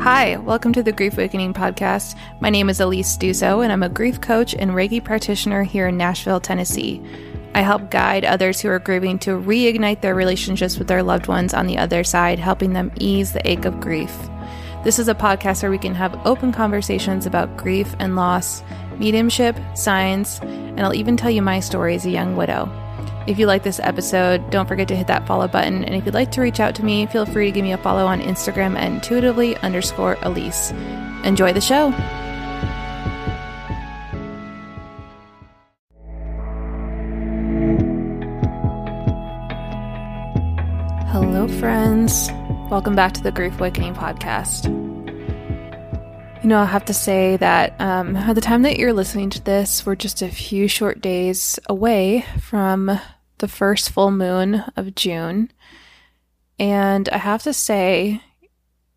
Hi, welcome to the Grief Awakening podcast. My name is Alyse Duso, and I'm a grief coach and Reiki practitioner here in Nashville, Tennessee. I help guide others who are grieving to reignite their relationships with their loved ones on the other side, helping them ease the ache of grief. This is a podcast where we can have open conversations about grief and loss, mediumship, science, and I'll even tell you my story as a young widow. If you like this episode, don't forget to hit that follow button. And if you'd like to reach out to me, feel free to give me a follow on Instagram at intuitively underscore Alyse. Enjoy the show. Hello, friends. Welcome back to the Grief Awakening podcast. You know, I have to say that um, at the time that you're listening to this, we're just a few short days away from the first full moon of June. And I have to say,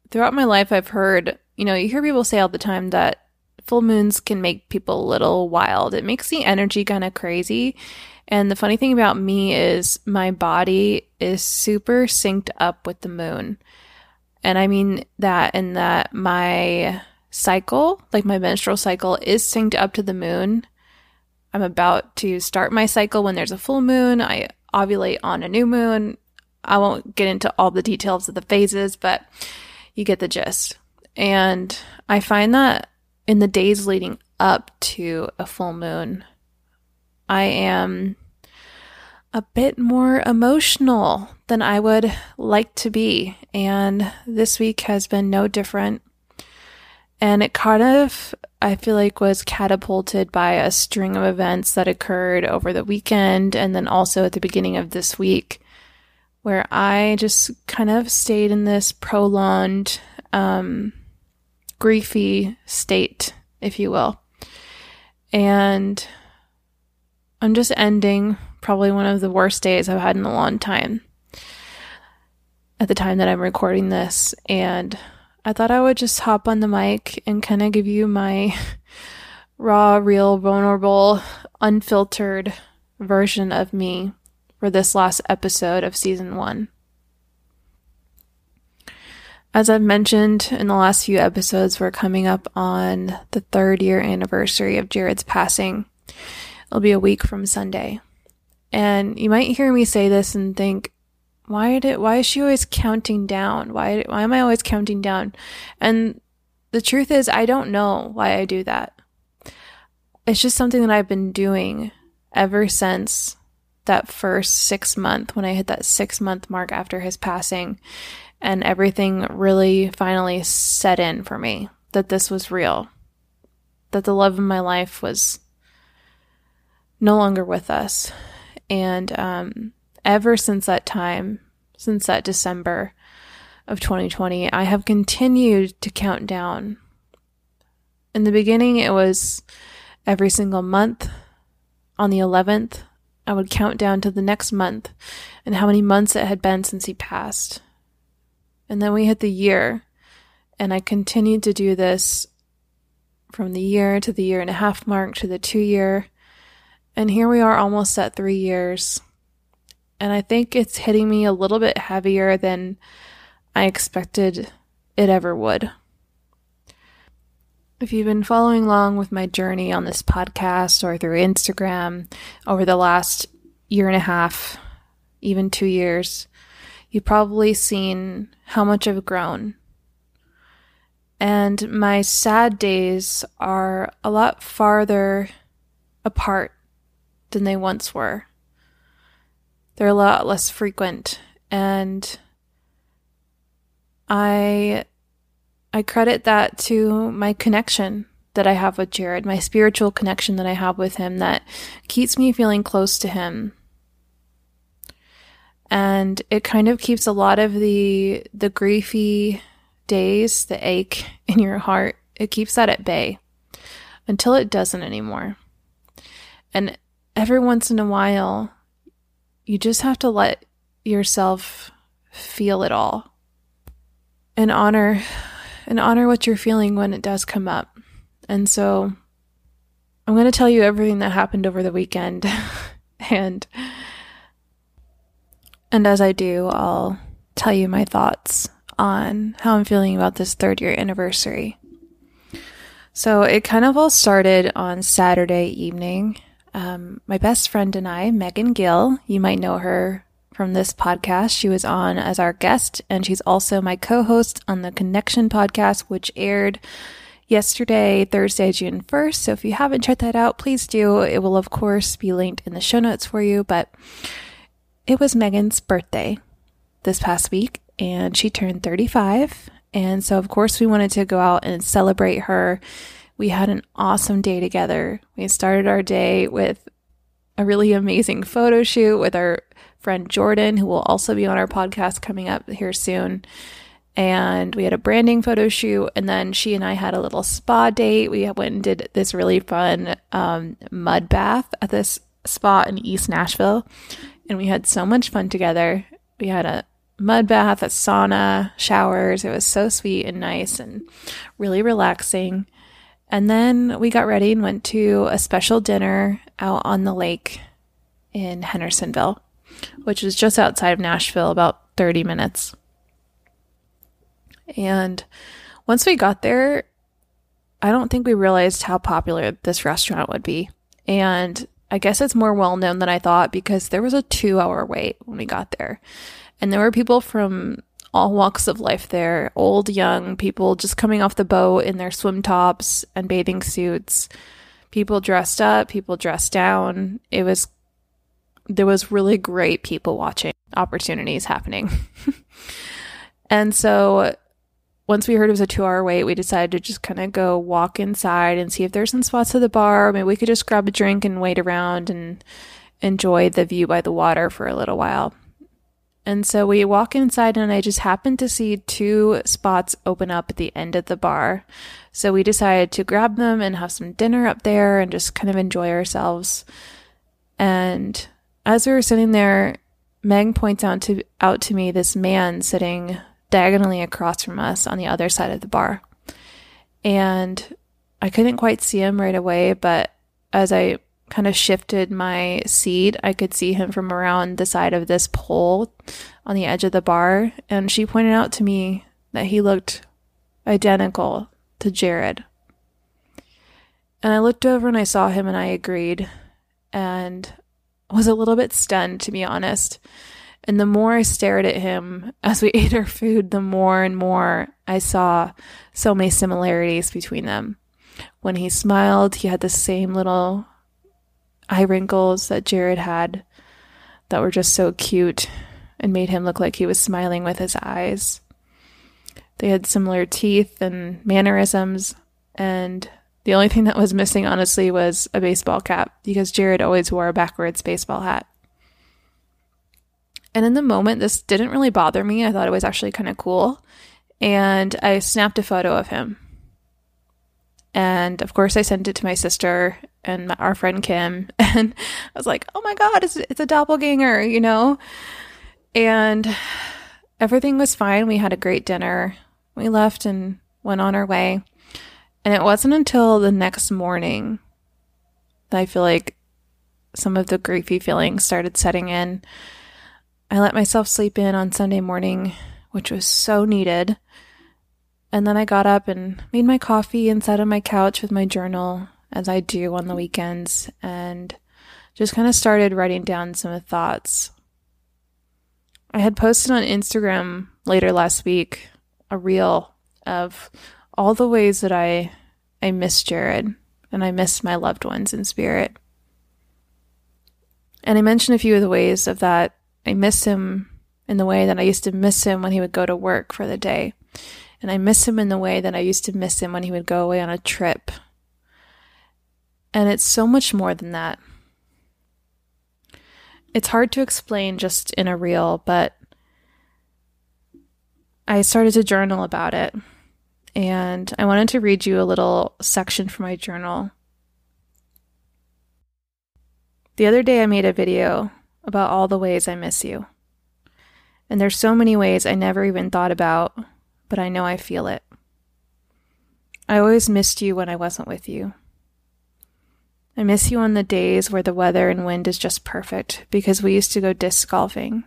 throughout my life, I've heard, you know, you hear people say all the time that full moons can make people a little wild. It makes the energy kind of crazy. And the funny thing about me is my body is super synced up with the moon. And I mean that in that my cycle, like my menstrual cycle, is synced up to the moon. I'm about to start my cycle when there's a full moon. I ovulate on a new moon. I won't get into all the details of the phases, but you get the gist. And I find that in the days leading up to a full moon, I am a bit more emotional than I would like to be. And this week has been no different. And it kind of, I feel like, was catapulted by a string of events that occurred over the weekend and then also at the beginning of this week, where I just kind of stayed in this prolonged, um, griefy state, if you will. And I'm just ending probably one of the worst days I've had in a long time at the time that I'm recording this. And I thought I would just hop on the mic and kind of give you my raw, real, vulnerable, unfiltered version of me for this last episode of season one. As I've mentioned in the last few episodes, we're coming up on the third year anniversary of Jared's passing. It'll be a week from Sunday. And you might hear me say this and think, why did why is she always counting down? Why why am I always counting down? And the truth is I don't know why I do that. It's just something that I've been doing ever since that first 6 month when I hit that 6 month mark after his passing and everything really finally set in for me that this was real. That the love of my life was no longer with us. And um ever since that time, since that December of 2020, I have continued to count down. In the beginning, it was every single month. On the 11th, I would count down to the next month and how many months it had been since he passed. And then we hit the year, and I continued to do this from the year to the year and a half mark to the two year. And here we are almost at three years and I think it's hitting me a little bit heavier than I expected it ever would. If you've been following along with my journey on this podcast or through Instagram over the last year and a half, even two years, you've probably seen how much I've grown. And my sad days are a lot farther apart than they once were they're a lot less frequent and I I credit that to my connection that I have with Jared, my spiritual connection that I have with him that keeps me feeling close to him. And it kind of keeps a lot of the the griefy days, the ache in your heart, it keeps that at bay until it doesn't anymore. And every once in a while, you just have to let yourself feel it all and honor and honor what you're feeling when it does come up. And so I'm going to tell you everything that happened over the weekend and and as I do, I'll tell you my thoughts on how I'm feeling about this third year anniversary. So it kind of all started on Saturday evening. Um, my best friend and I, Megan Gill, you might know her from this podcast. She was on as our guest, and she's also my co host on the Connection podcast, which aired yesterday, Thursday, June 1st. So if you haven't checked that out, please do. It will, of course, be linked in the show notes for you. But it was Megan's birthday this past week, and she turned 35. And so, of course, we wanted to go out and celebrate her. We had an awesome day together. We started our day with a really amazing photo shoot with our friend Jordan, who will also be on our podcast coming up here soon. And we had a branding photo shoot, and then she and I had a little spa date. We went and did this really fun um, mud bath at this spot in East Nashville, and we had so much fun together. We had a mud bath, a sauna, showers. It was so sweet and nice and really relaxing. And then we got ready and went to a special dinner out on the lake in Hendersonville which is just outside of Nashville, about 30 minutes. And once we got there, I don't think we realized how popular this restaurant would be. And I guess it's more well known than I thought because there was a two hour wait when we got there. And there were people from all walks of life there old, young, people just coming off the boat in their swim tops and bathing suits, people dressed up, people dressed down. It was there was really great people watching opportunities happening. and so once we heard it was a two hour wait, we decided to just kind of go walk inside and see if there's some spots at the bar. Maybe we could just grab a drink and wait around and enjoy the view by the water for a little while. And so we walk inside, and I just happened to see two spots open up at the end of the bar. So we decided to grab them and have some dinner up there and just kind of enjoy ourselves. And as we were sitting there, Meg points out to out to me this man sitting diagonally across from us on the other side of the bar. And I couldn't quite see him right away, but as I kind of shifted my seat, I could see him from around the side of this pole on the edge of the bar. And she pointed out to me that he looked identical to Jared. And I looked over and I saw him and I agreed. And was a little bit stunned, to be honest. And the more I stared at him as we ate our food, the more and more I saw so many similarities between them. When he smiled, he had the same little eye wrinkles that Jared had that were just so cute and made him look like he was smiling with his eyes. They had similar teeth and mannerisms, and the only thing that was missing, honestly, was a baseball cap because Jared always wore a backwards baseball hat. And in the moment, this didn't really bother me. I thought it was actually kind of cool. And I snapped a photo of him. And of course, I sent it to my sister and our friend Kim. And I was like, oh my God, it's, it's a doppelganger, you know? And everything was fine. We had a great dinner. We left and went on our way. And it wasn't until the next morning that I feel like some of the griefy feelings started setting in. I let myself sleep in on Sunday morning, which was so needed. And then I got up and made my coffee and sat on my couch with my journal, as I do on the weekends, and just kind of started writing down some thoughts. I had posted on Instagram later last week a reel of all the ways that I I miss Jared and I miss my loved ones in spirit. And I mentioned a few of the ways of that I miss him in the way that I used to miss him when he would go to work for the day. And I miss him in the way that I used to miss him when he would go away on a trip. And it's so much more than that. It's hard to explain just in a reel, but I started to journal about it and I wanted to read you a little section from my journal. The other day, I made a video about all the ways I miss you. And there's so many ways I never even thought about, but I know I feel it. I always missed you when I wasn't with you. I miss you on the days where the weather and wind is just perfect because we used to go disc golfing.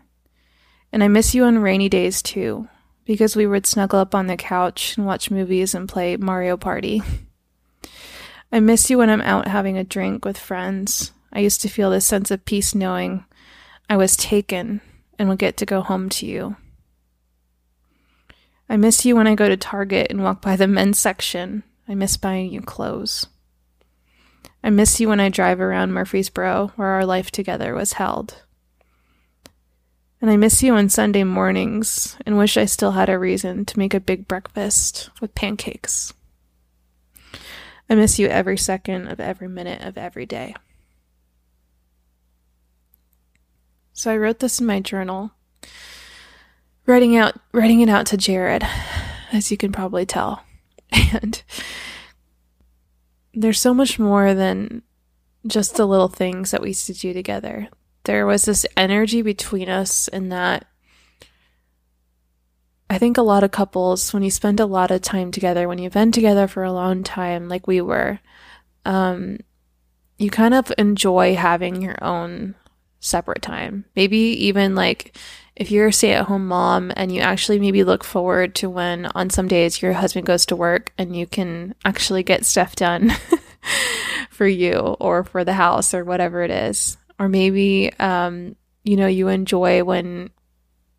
And I miss you on rainy days too because we would snuggle up on the couch and watch movies and play Mario Party. I miss you when I'm out having a drink with friends. I used to feel this sense of peace knowing I was taken and would get to go home to you. I miss you when I go to Target and walk by the men's section. I miss buying you clothes. I miss you when I drive around Murfreesboro, where our life together was held. And I miss you on Sunday mornings and wish I still had a reason to make a big breakfast with pancakes. I miss you every second of every minute of every day. So I wrote this in my journal, writing out writing it out to Jared, as you can probably tell. And there's so much more than just the little things that we used to do together. There was this energy between us and that I think a lot of couples, when you spend a lot of time together, when you've been together for a long time, like we were, um, you kind of enjoy having your own separate time. Maybe even like if you're a stay at home mom and you actually maybe look forward to when on some days your husband goes to work and you can actually get stuff done for you or for the house or whatever it is. Or maybe, um, you know, you enjoy when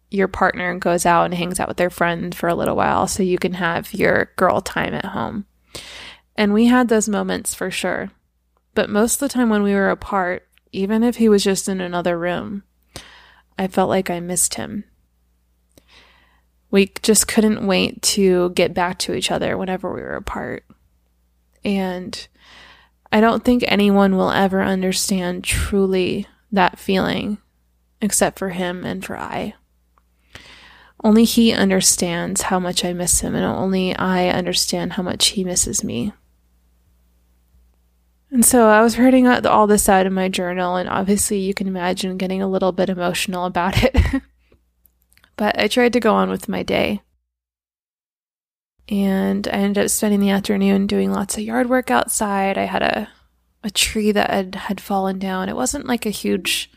your partner goes out and hangs out with their friend for a little while so you can have your girl time at home. And we had those moments for sure. But most of the time when we were apart, even if he was just in another room, I felt like I missed him. We just couldn't wait to get back to each other whenever we were apart. And I don't think anyone will ever understand truly that feeling except for him and for I. Only he understands how much I miss him, and only I understand how much he misses me. And so I was writing all this out in my journal, and obviously you can imagine getting a little bit emotional about it. but I tried to go on with my day. And I ended up spending the afternoon doing lots of yard work outside. I had a, a tree that had, had fallen down. It wasn't like a huge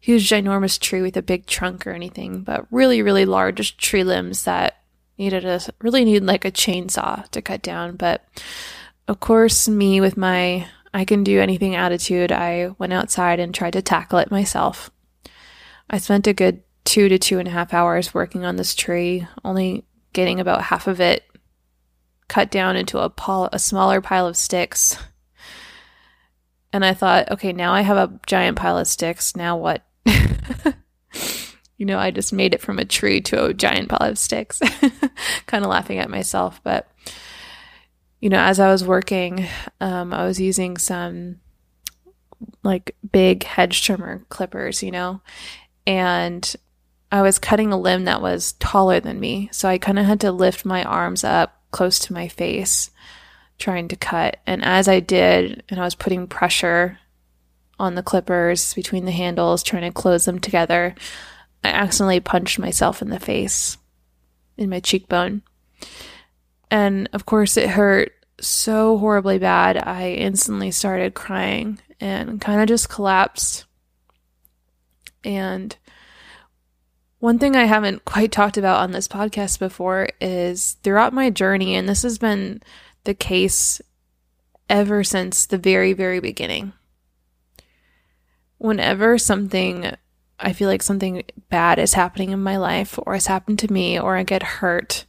huge, ginormous tree with a big trunk or anything, but really, really large tree limbs that needed a really need like a chainsaw to cut down. But of course, me with my I can do anything attitude, I went outside and tried to tackle it myself. I spent a good two to two and a half hours working on this tree, only getting about half of it cut down into a, pile, a smaller pile of sticks. And I thought, okay, now I have a giant pile of sticks. Now what? you know, I just made it from a tree to a giant pile of sticks. kind of laughing at myself. But, you know, as I was working, um, I was using some like big hedge trimmer clippers, you know, and I was cutting a limb that was taller than me. So I kind of had to lift my arms up close to my face trying to cut. And as I did, and I was putting pressure on the clippers between the handles, trying to close them together, I accidentally punched myself in the face, in my cheekbone. And of course, it hurt so horribly bad. I instantly started crying and kind of just collapsed. And one thing I haven't quite talked about on this podcast before is throughout my journey, and this has been the case ever since the very, very beginning whenever something I feel like something bad is happening in my life or has happened to me or I get hurt,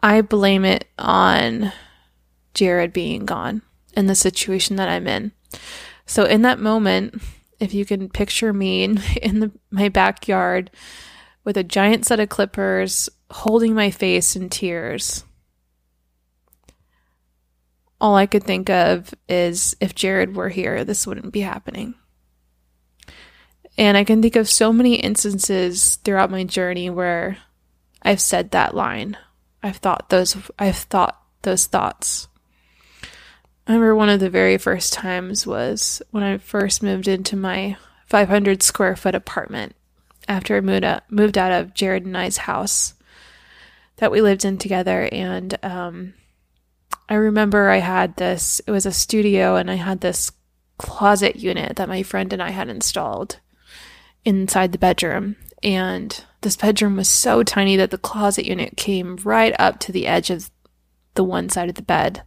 I blame it on Jared being gone and the situation that I'm in. So in that moment, if you can picture me in, in the, my backyard with a giant set of clippers holding my face in tears, all I could think of is if Jared were here, this wouldn't be happening. And I can think of so many instances throughout my journey where I've said that line. I've thought those I've thought those thoughts. I remember one of the very first times was when I first moved into my 500 square foot apartment after I moved out, moved out of Jared and I's house that we lived in together. And um, I remember I had this, it was a studio, and I had this closet unit that my friend and I had installed inside the bedroom. And this bedroom was so tiny that the closet unit came right up to the edge of the one side of the bed.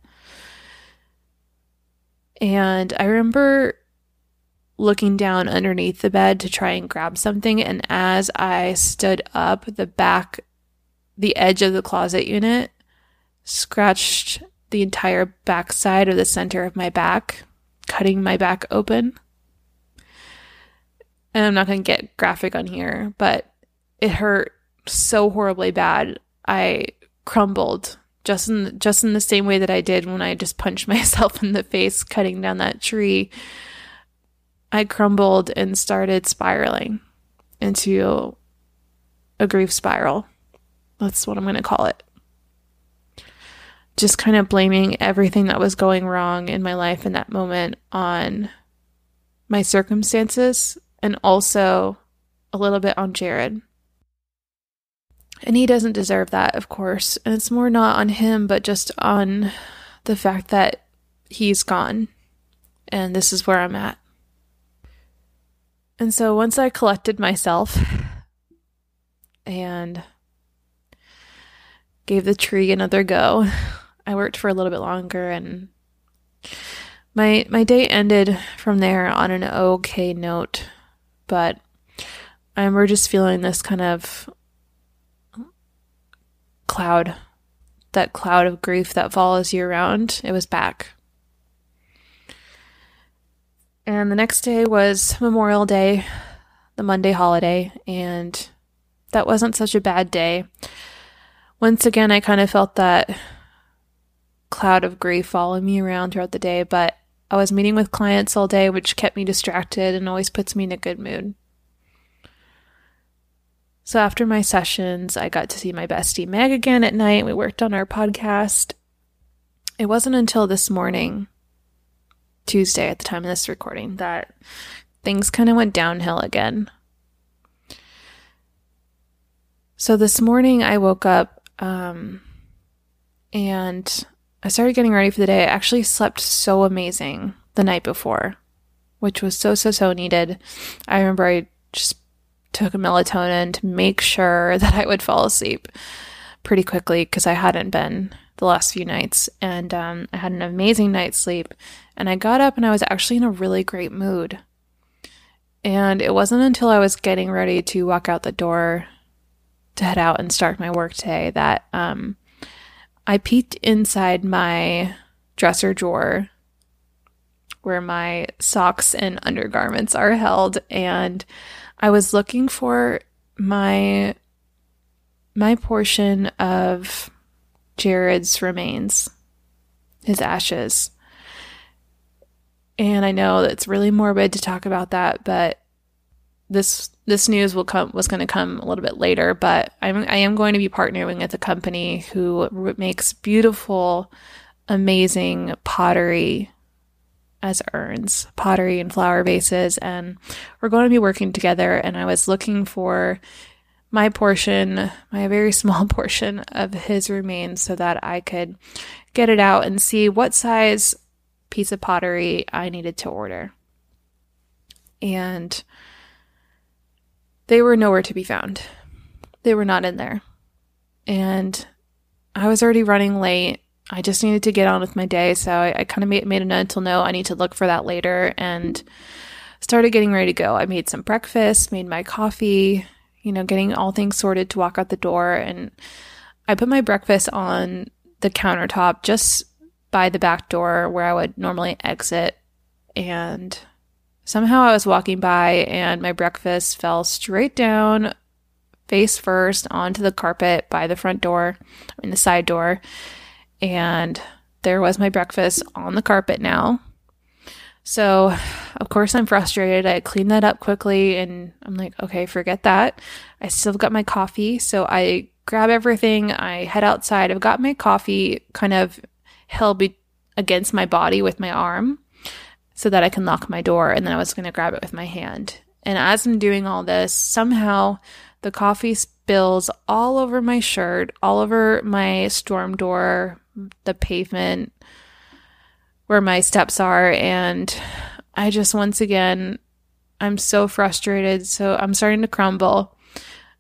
And I remember looking down underneath the bed to try and grab something. And as I stood up, the back, the edge of the closet unit scratched the entire back side of the center of my back, cutting my back open. And I'm not going to get graphic on here, but it hurt so horribly bad. I crumbled just in just in the same way that I did when I just punched myself in the face cutting down that tree. I crumbled and started spiraling into a grief spiral. That's what I'm going to call it. Just kind of blaming everything that was going wrong in my life in that moment on my circumstances and also a little bit on Jared. And he doesn't deserve that, of course. And it's more not on him, but just on the fact that he's gone. And this is where I'm at. And so once I collected myself and gave the tree another go, I worked for a little bit longer and my my day ended from there on an okay note, but I remember just feeling this kind of cloud, that cloud of grief that follows you around, it was back. And the next day was Memorial Day, the Monday holiday, and that wasn't such a bad day. Once again, I kind of felt that cloud of grief following me around throughout the day, but I was meeting with clients all day, which kept me distracted and always puts me in a good mood. So after my sessions, I got to see my bestie Meg again at night. We worked on our podcast. It wasn't until this morning, Tuesday at the time of this recording, that things kind of went downhill again. So this morning I woke up um, and I started getting ready for the day. I actually slept so amazing the night before, which was so, so, so needed. I remember I just took a melatonin to make sure that I would fall asleep pretty quickly because I hadn't been the last few nights. And um, I had an amazing night's sleep. And I got up and I was actually in a really great mood. And it wasn't until I was getting ready to walk out the door to head out and start my work day that um, I peeked inside my dresser drawer where my socks and undergarments are held and I was looking for my my portion of Jared's remains, his ashes. And I know that it's really morbid to talk about that, but this this news will come was going to come a little bit later. But I'm I am going to be partnering with a company who makes beautiful, amazing pottery as urns, pottery and flower vases, and we're going to be working together. And I was looking for my portion, my very small portion of his remains, so that I could get it out and see what size piece of pottery I needed to order. And they were nowhere to be found. They were not in there. And I was already running late I just needed to get on with my day. So I, I kind of made, made a mental note. I need to look for that later and started getting ready to go. I made some breakfast, made my coffee, you know, getting all things sorted to walk out the door. And I put my breakfast on the countertop just by the back door where I would normally exit. And somehow I was walking by and my breakfast fell straight down face first onto the carpet by the front door, in the side door and there was my breakfast on the carpet now. So, of course, I'm frustrated. I clean that up quickly and I'm like, okay, forget that. I still got my coffee. So I grab everything. I head outside. I've got my coffee kind of held be- against my body with my arm so that I can lock my door. And then I was going to grab it with my hand. And as I'm doing all this, somehow the coffee spills all over my shirt, all over my storm door, the pavement where my steps are and I just once again I'm so frustrated so I'm starting to crumble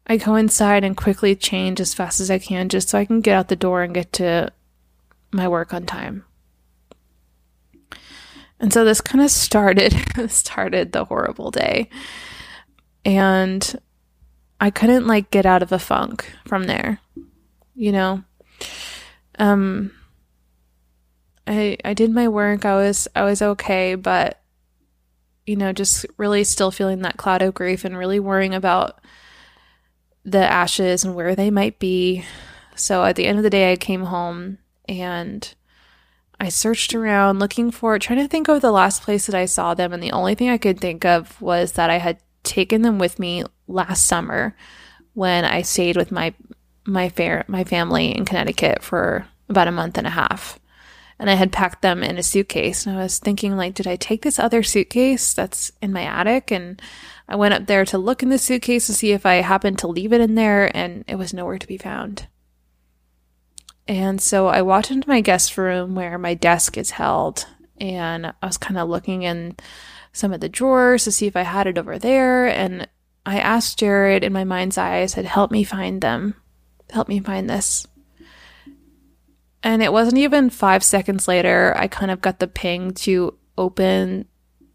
I go inside and quickly change as fast as I can just so I can get out the door and get to my work on time. And so this kind of started started the horrible day. And I couldn't like get out of a funk from there. You know. Um I I did my work. I was I was okay, but you know, just really still feeling that cloud of grief and really worrying about the ashes and where they might be. So at the end of the day, I came home and I searched around looking for, trying to think of the last place that I saw them. And the only thing I could think of was that I had taken them with me last summer when I stayed with my my fair my family in Connecticut for about a month and a half. And I had packed them in a suitcase. And I was thinking like, did I take this other suitcase that's in my attic? And I went up there to look in the suitcase to see if I happened to leave it in there, and it was nowhere to be found. And so I walked into my guest room where my desk is held, and I was kind of looking in some of the drawers to see if I had it over there. And I asked Jared in my mind's eye, I said, Help me find them. Help me find this. And it wasn't even five seconds later, I kind of got the ping to open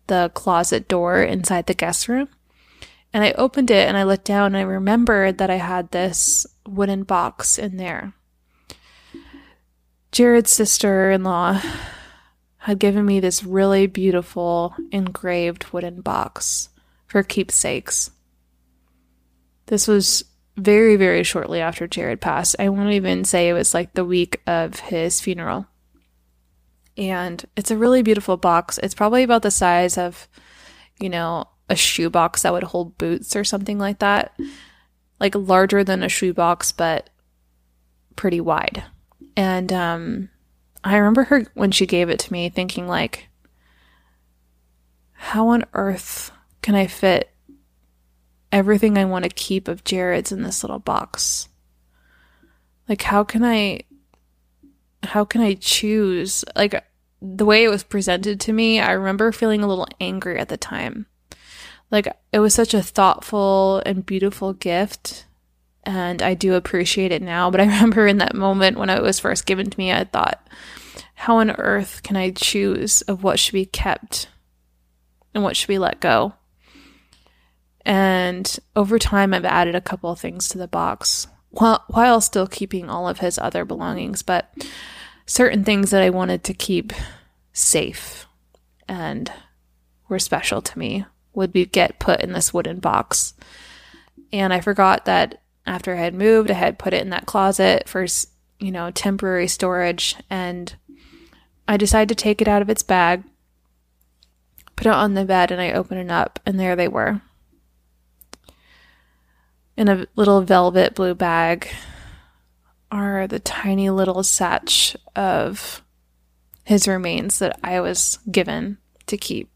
the closet door inside the guest room. And I opened it and I looked down and I remembered that I had this wooden box in there. Jared's sister in law had given me this really beautiful engraved wooden box for keepsakes. This was very, very shortly after Jared passed. I won't even say it was like the week of his funeral. And it's a really beautiful box. It's probably about the size of, you know, a shoebox that would hold boots or something like that. Like larger than a shoebox, but pretty wide. And um, I remember her when she gave it to me thinking like, how on earth can I fit everything I want to keep of Jared's in this little box? Like how can I how can I choose like the way it was presented to me, I remember feeling a little angry at the time. Like it was such a thoughtful and beautiful gift and I do appreciate it now, but I remember in that moment when it was first given to me, I thought, how on earth can I choose of what should be kept and what should be let go? And over time, I've added a couple of things to the box while, still keeping all of his other belongings, but certain things that I wanted to keep safe and were special to me would be get put in this wooden box. And I forgot that after I had moved, I had put it in that closet for, you know, temporary storage. And I decided to take it out of its bag, put it on the bed, and I opened it up, and there they were. In a little velvet blue bag are the tiny little satch of his remains that I was given to keep.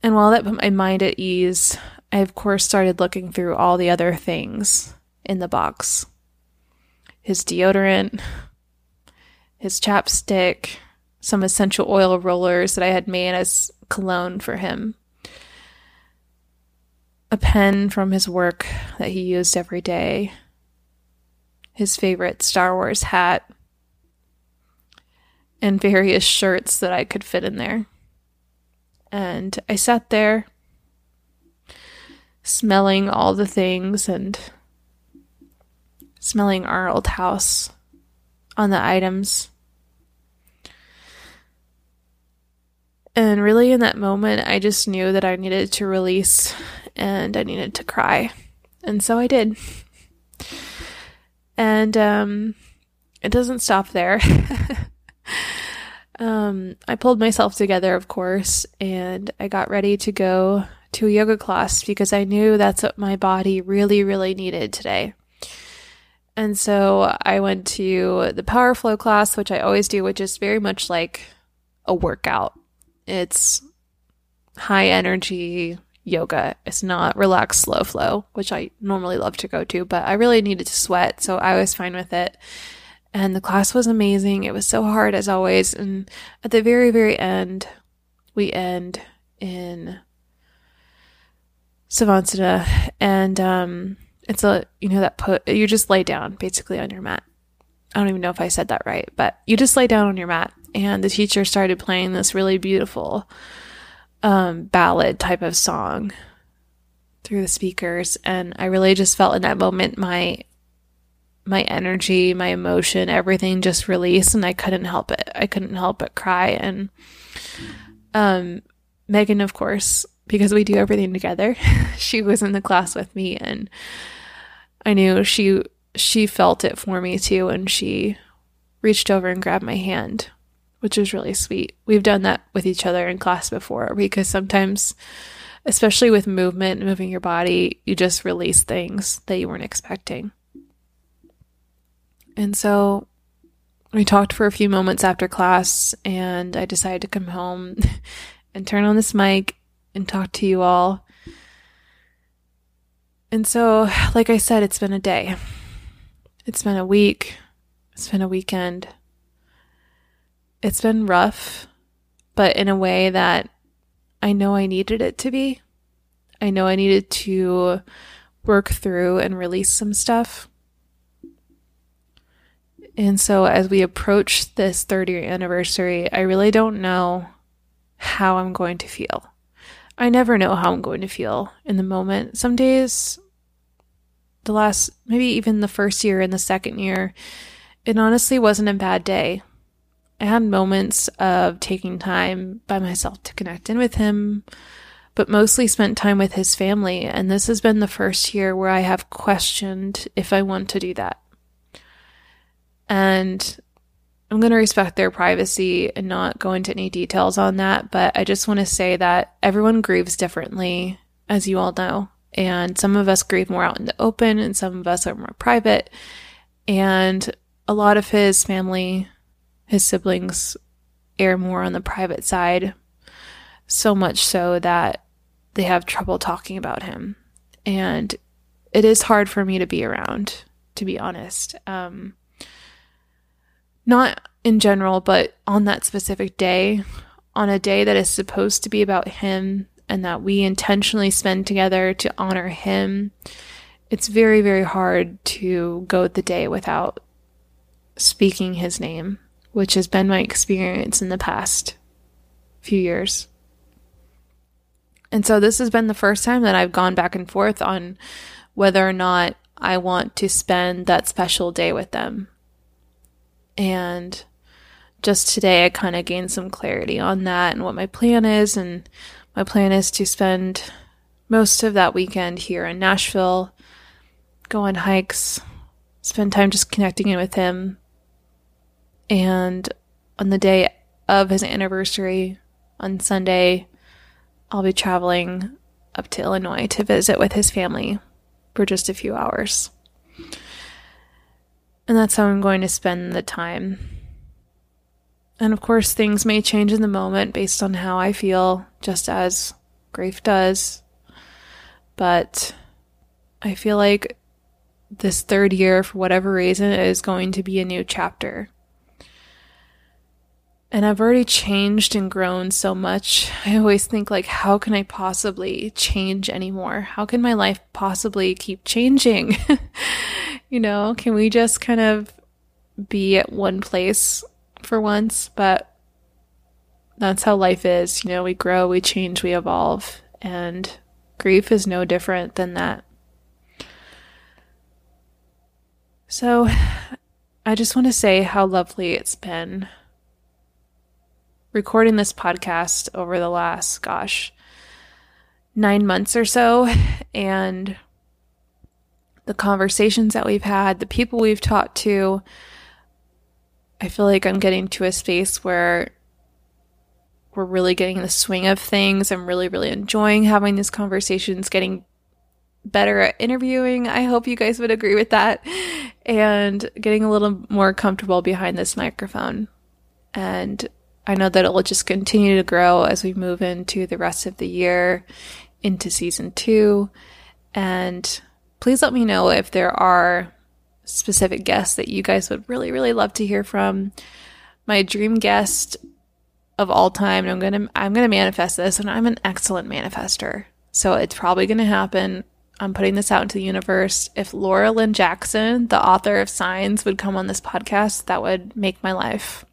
And while that put my mind at ease, I of course started looking through all the other things in the box his deodorant, his chapstick, some essential oil rollers that I had made as cologne for him, a pen from his work that he used every day, his favorite Star Wars hat, and various shirts that I could fit in there. And I sat there smelling all the things and smelling our old house on the items. And really, in that moment, I just knew that I needed to release and I needed to cry. And so I did. And um, it doesn't stop there. Um, I pulled myself together, of course, and I got ready to go to a yoga class because I knew that's what my body really, really needed today. And so I went to the power flow class, which I always do, which is very much like a workout. It's high energy yoga. It's not relaxed slow flow, which I normally love to go to, but I really needed to sweat, so I was fine with it. And the class was amazing. It was so hard as always. And at the very, very end, we end in Savasana, and um, it's a you know that put you just lay down basically on your mat. I don't even know if I said that right, but you just lay down on your mat, and the teacher started playing this really beautiful um, ballad type of song through the speakers, and I really just felt in that moment my my energy, my emotion, everything just released, and I couldn't help it. I couldn't help but cry, and um, Megan, of course, because we do everything together, she was in the class with me, and I knew she she felt it for me too, and she reached over and grabbed my hand, which was really sweet. We've done that with each other in class before because sometimes, especially with movement, moving your body, you just release things that you weren't expecting. And so we talked for a few moments after class, and I decided to come home and turn on this mic and talk to you all. And so, like I said, it's been a day. It's been a week. It's been a weekend. It's been rough, but in a way that I know I needed it to be. I know I needed to work through and release some stuff. And so, as we approach this third year anniversary, I really don't know how I'm going to feel. I never know how I'm going to feel in the moment. Some days, the last, maybe even the first year and the second year, it honestly wasn't a bad day. I had moments of taking time by myself to connect in with him, but mostly spent time with his family. And this has been the first year where I have questioned if I want to do that. And I'm going to respect their privacy and not go into any details on that, but I just want to say that everyone grieves differently, as you all know. And some of us grieve more out in the open, and some of us are more private. And a lot of his family, his siblings, err more on the private side, so much so that they have trouble talking about him. And it is hard for me to be around, to be honest. Um, not in general, but on that specific day, on a day that is supposed to be about him and that we intentionally spend together to honor him, it's very, very hard to go the day without speaking his name, which has been my experience in the past few years. And so this has been the first time that I've gone back and forth on whether or not I want to spend that special day with them and just today, I kind of gained some clarity on that and what my plan is. And my plan is to spend most of that weekend here in Nashville, go on hikes, spend time just connecting in with him. And on the day of his anniversary, on Sunday, I'll be traveling up to Illinois to visit with his family for just a few hours. And that's how I'm going to spend the time. And of course, things may change in the moment based on how I feel, just as grief does. But I feel like this third year, for whatever reason, is going to be a new chapter. And I've already changed and grown so much. I always think like how can I possibly change anymore? How can my life possibly keep changing? you know, can we just kind of be at one place for once? But that's how life is. You know, we grow, we change, we evolve, and grief is no different than that. So, I just want to say how lovely it's been recording this podcast over the last, gosh, nine months or so. And the conversations that we've had, the people we've talked to, I feel like I'm getting to a space where we're really getting the swing of things. I'm really, really enjoying having these conversations, getting better at interviewing. I hope you guys would agree with that. And getting a little more comfortable behind this microphone. And I know that it will just continue to grow as we move into the rest of the year, into season two. And please let me know if there are specific guests that you guys would really, really love to hear from. My dream guest of all time, I'm gonna I'm gonna manifest this, and I'm an excellent manifester. So it's probably to happen. I'm putting this out into the universe. If Laura Lynne Jackson, the author of Signs, would come on this podcast, that would make my life.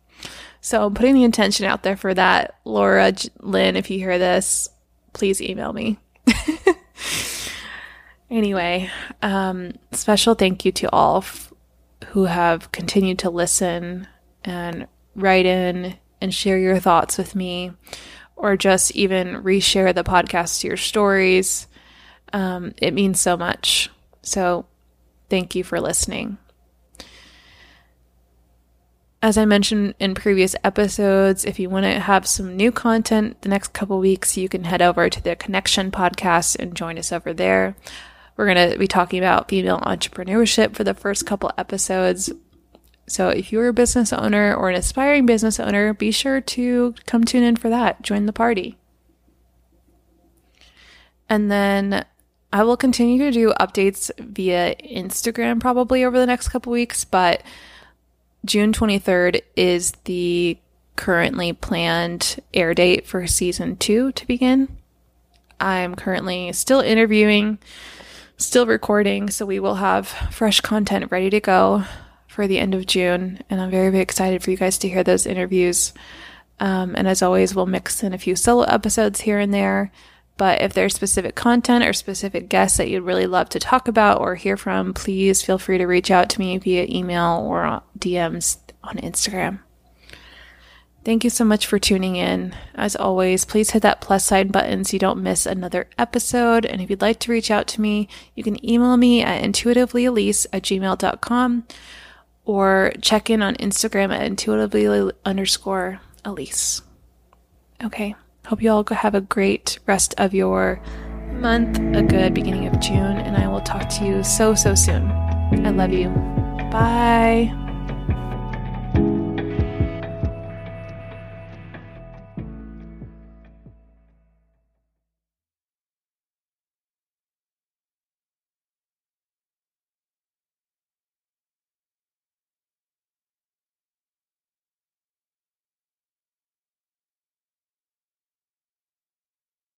So I'm putting the intention out there for that. Laura Lynne, if you hear this, please email me. anyway, um, special thank you to all f- who have continued to listen and write in and share your thoughts with me, or just even reshare the podcast to your stories. Um, it means so much. So, thank you for listening. As I mentioned in previous episodes, if you want to have some new content the next couple weeks, you can head over to the Connection podcast and join us over there. We're going to be talking about female entrepreneurship for the first couple episodes. So if you're a business owner or an aspiring business owner, be sure to come tune in for that. Join the party. And then I will continue to do updates via Instagram probably over the next couple weeks, but June 23rd is the currently planned air date for season two to begin. I'm currently still interviewing, still recording, so we will have fresh content ready to go for the end of June, and I'm very, very excited for you guys to hear those interviews. Um, and as always, we'll mix in a few solo episodes here and there. But if there's specific content or specific guests that you'd really love to talk about or hear from, please feel free to reach out to me via email or DMs on Instagram. Thank you so much for tuning in. As always, please hit that plus sign button so you don't miss another episode. And if you'd like to reach out to me, you can email me at intuitivelyalyse at gmail.com or check in on Instagram at intuitively underscore Alyse. Okay. Hope you all have a great rest of your month, a good beginning of June, and I will talk to you so, so soon. I love you. Bye.